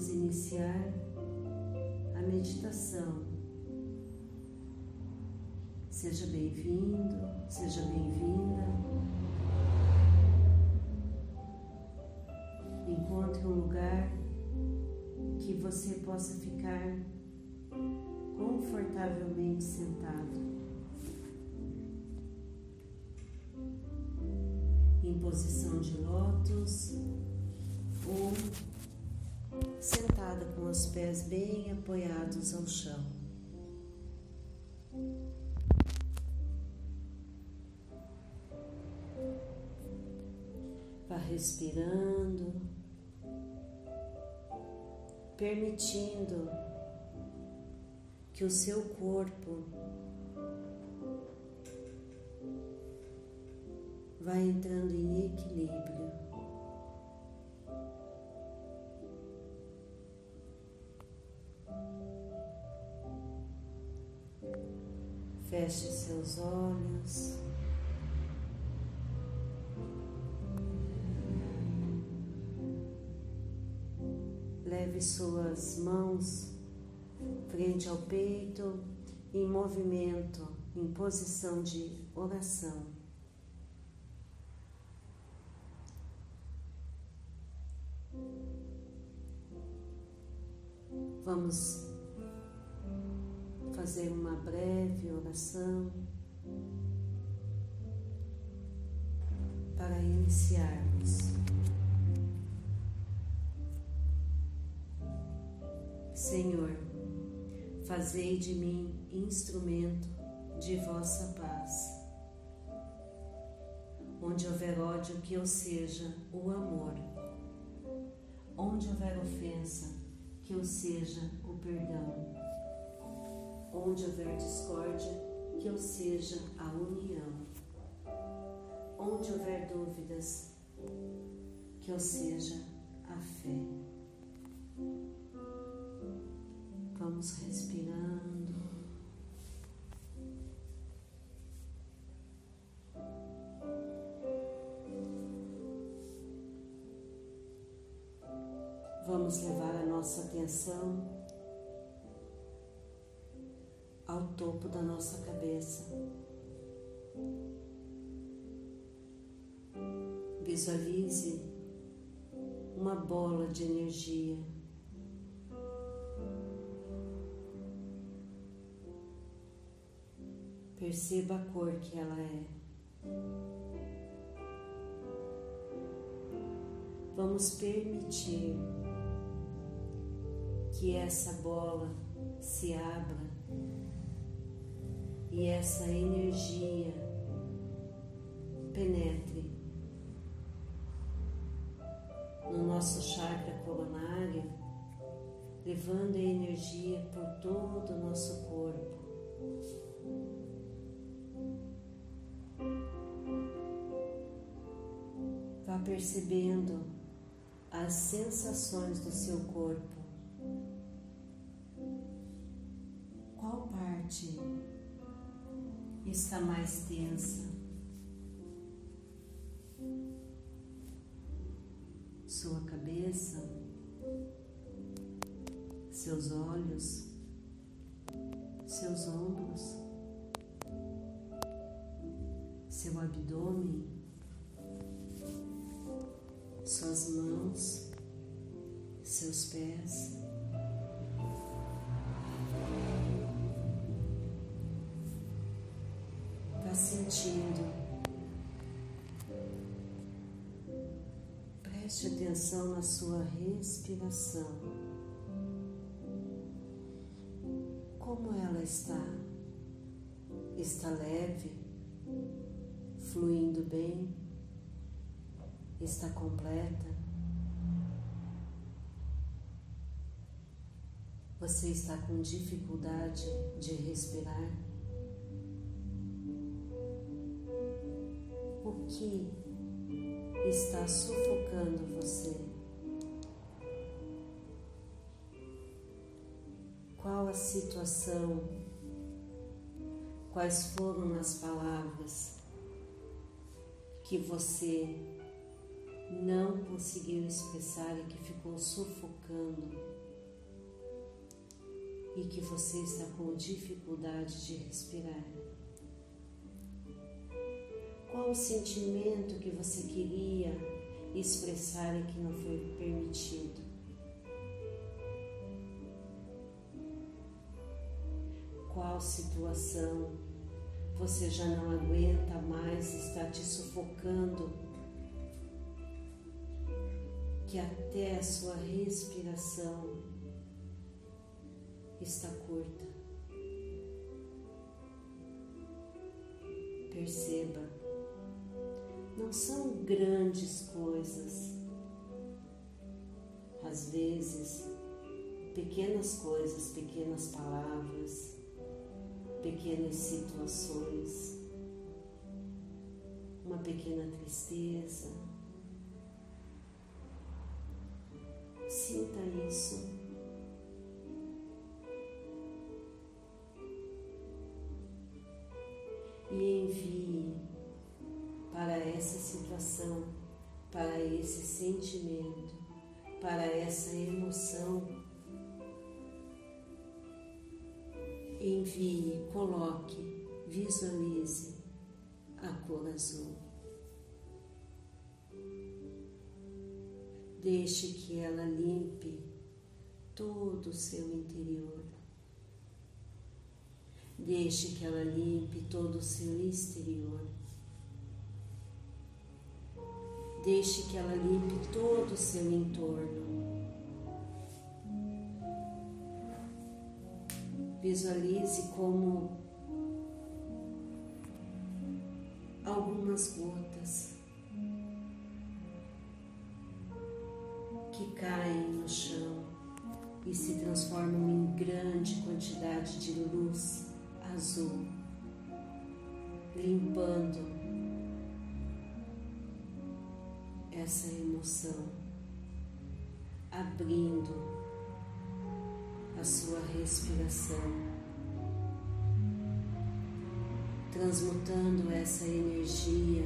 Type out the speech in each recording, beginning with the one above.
vamos iniciar a meditação. Seja bem-vindo, seja bem-vinda. Encontre um lugar que você possa ficar confortavelmente sentado. Em posição de lótus ou sentada com os pés bem apoiados ao chão. Vá respirando, permitindo que o seu corpo vá entrando em equilíbrio. Feche seus olhos. Leve suas mãos frente ao peito em movimento, em posição de oração. Vamos fazer uma breve oração para iniciarmos. Senhor, fazei de mim instrumento de vossa paz. Onde houver ódio, que eu seja o amor. Onde houver ofensa, que eu seja o perdão Onde houver discórdia, que eu seja a união. Onde houver dúvidas, que eu seja a fé. Vamos respirando. Vamos levar a nossa atenção ao topo da nossa cabeça. Visualize uma bola de energia. Perceba a cor que ela é. Vamos permitir que essa bola se abra e essa energia penetre no nosso chakra coronário, levando a energia por todo o nosso corpo. Vá percebendo as sensações do seu corpo. Está mais tensa. Sua cabeça, seus olhos, seus ombros, seu abdômen, suas mãos, seus pés. Sentindo. Preste atenção na sua respiração. Como ela está? Está leve? Fluindo bem? Está completa? Você está com dificuldade de respirar? Que está sufocando você? Qual a situação? Quais foram as palavras que você não conseguiu expressar e que ficou sufocando e que você está com dificuldade de respirar? Qual o sentimento que você queria expressar e que não foi permitido? Qual situação você já não aguenta mais, está te sufocando, que até a sua respiração está curta. Perceba, não são grandes coisas, às vezes, pequenas coisas, pequenas palavras, pequenas situações, uma pequena tristeza. Sinta isso. E envie para essa situação, para esse sentimento, para essa emoção envie, coloque, visualize a cor azul. Deixe que ela limpe todo o seu interior. Deixe que ela limpe todo o seu exterior. Deixe que ela limpe todo o seu entorno. Visualize como algumas gotas que caem no chão e se transformam em grande quantidade de luz azul, limpando essa emoção, abrindo a sua respiração, transmutando essa energia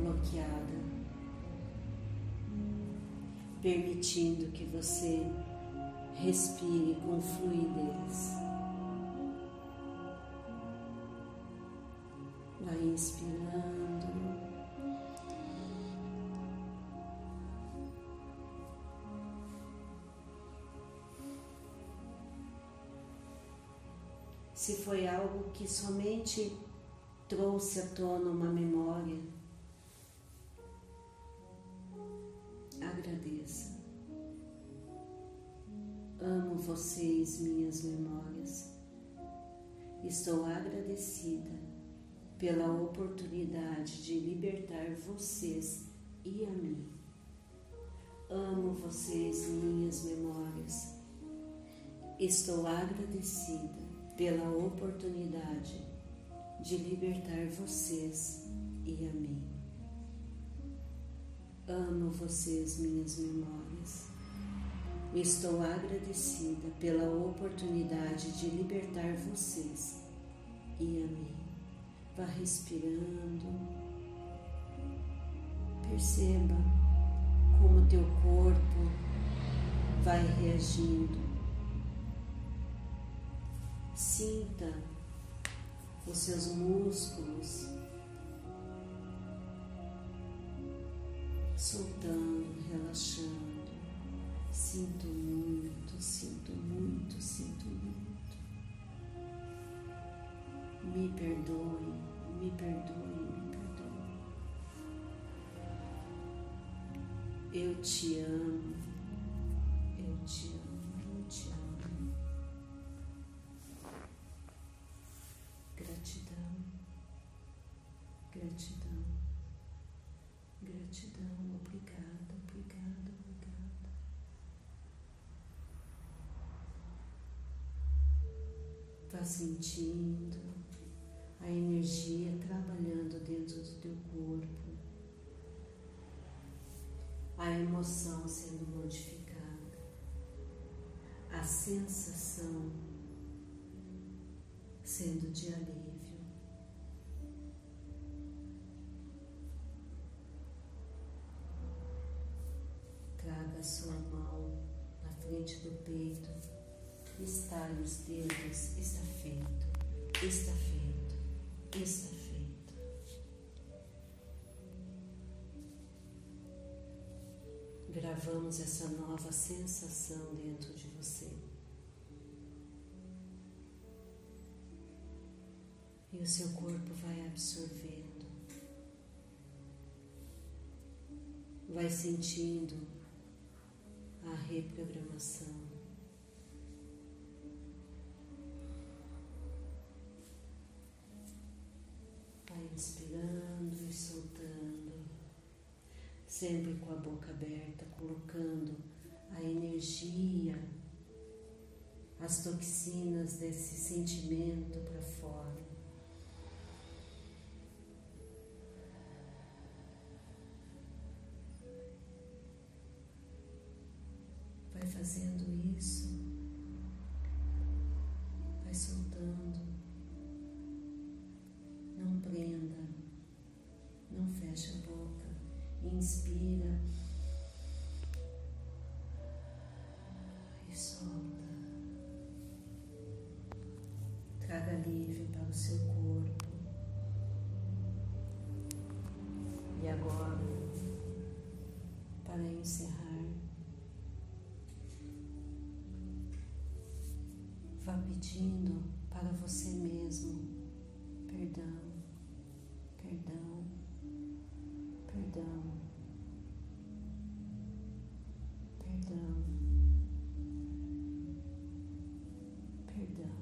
bloqueada, permitindo que você respire com fluidez. Vai inspirando. Se foi algo que somente trouxe à tona uma memória, agradeça. Amo vocês, minhas memórias. Estou agradecida pela oportunidade de libertar vocês e a mim. Amo vocês, minhas memórias. Estou agradecida pela oportunidade de libertar vocês e a mim. Amo vocês, minhas memórias. Estou agradecida pela oportunidade de libertar vocês e a mim. Vá respirando. Perceba como teu corpo vai reagindo Sinta os seus músculos soltando, relaxando. Sinto muito, sinto muito, sinto muito. Me perdoe, me perdoe, me perdoe. Eu te amo, eu te amo. Sentindo a energia trabalhando dentro do teu corpo, a emoção sendo modificada, a sensação sendo de alívio. Traga a sua mão na frente do peito, estale os dedos, está feito, está feito, está feito. Gravamos essa nova sensação dentro de você. E o seu corpo vai absorvendo, vai sentindo reprogramação. Vai inspirando e soltando, sempre com a boca aberta, colocando a energia, as toxinas desse sentimento para fora. Fazendo isso, vai soltando. Não prenda, não feche a boca. Inspira e solta. Traga alívio para o seu corpo. E agora, para encerrar. Pedindo para você mesmo perdão, perdão, perdão, perdão, perdão,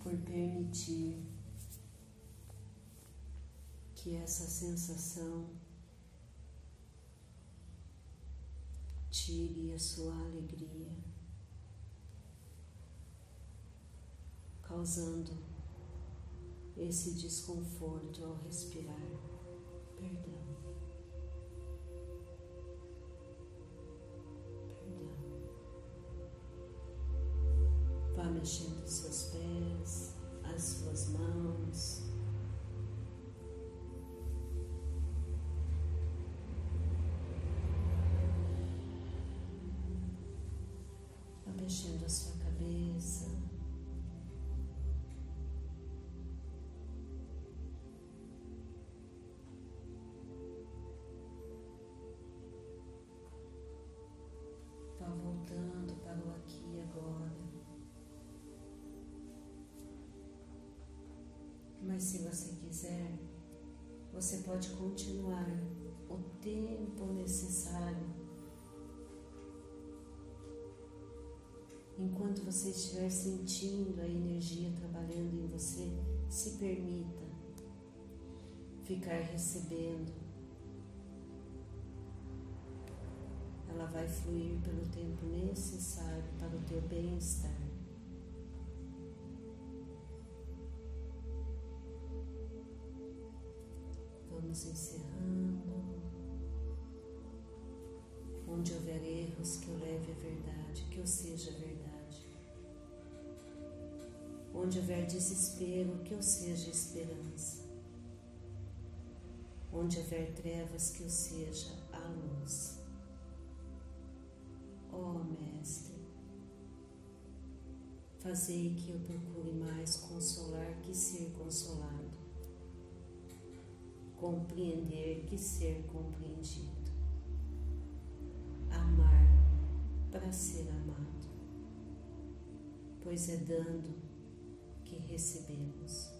por permitir que essa sensação tire a sua alegria. Causando esse desconforto ao respirar. Perdão. Perdão. Vá mexendo os seus pés, as suas mãos. Mas se você quiser, você pode continuar o tempo necessário. Enquanto você estiver sentindo a energia trabalhando em você, se permita ficar recebendo. Vai fluir pelo tempo necessário para o teu bem-estar. vamos encerrando. Onde houver erros, que eu leve a verdade, que eu seja a verdade. Onde houver desespero, que eu seja a esperança. Onde houver trevas, que eu seja a luz. Ó oh, Mestre, fazei que eu procure mais consolar que ser consolado compreender que ser compreendido, amar para ser amado, pois é dando que recebemos,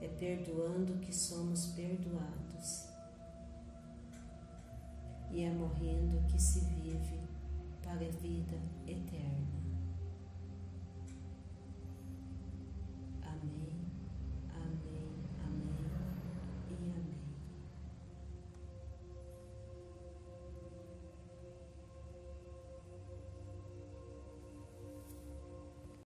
é perdoando que somos perdoados, e é morrendo que se vive para a vida eterna.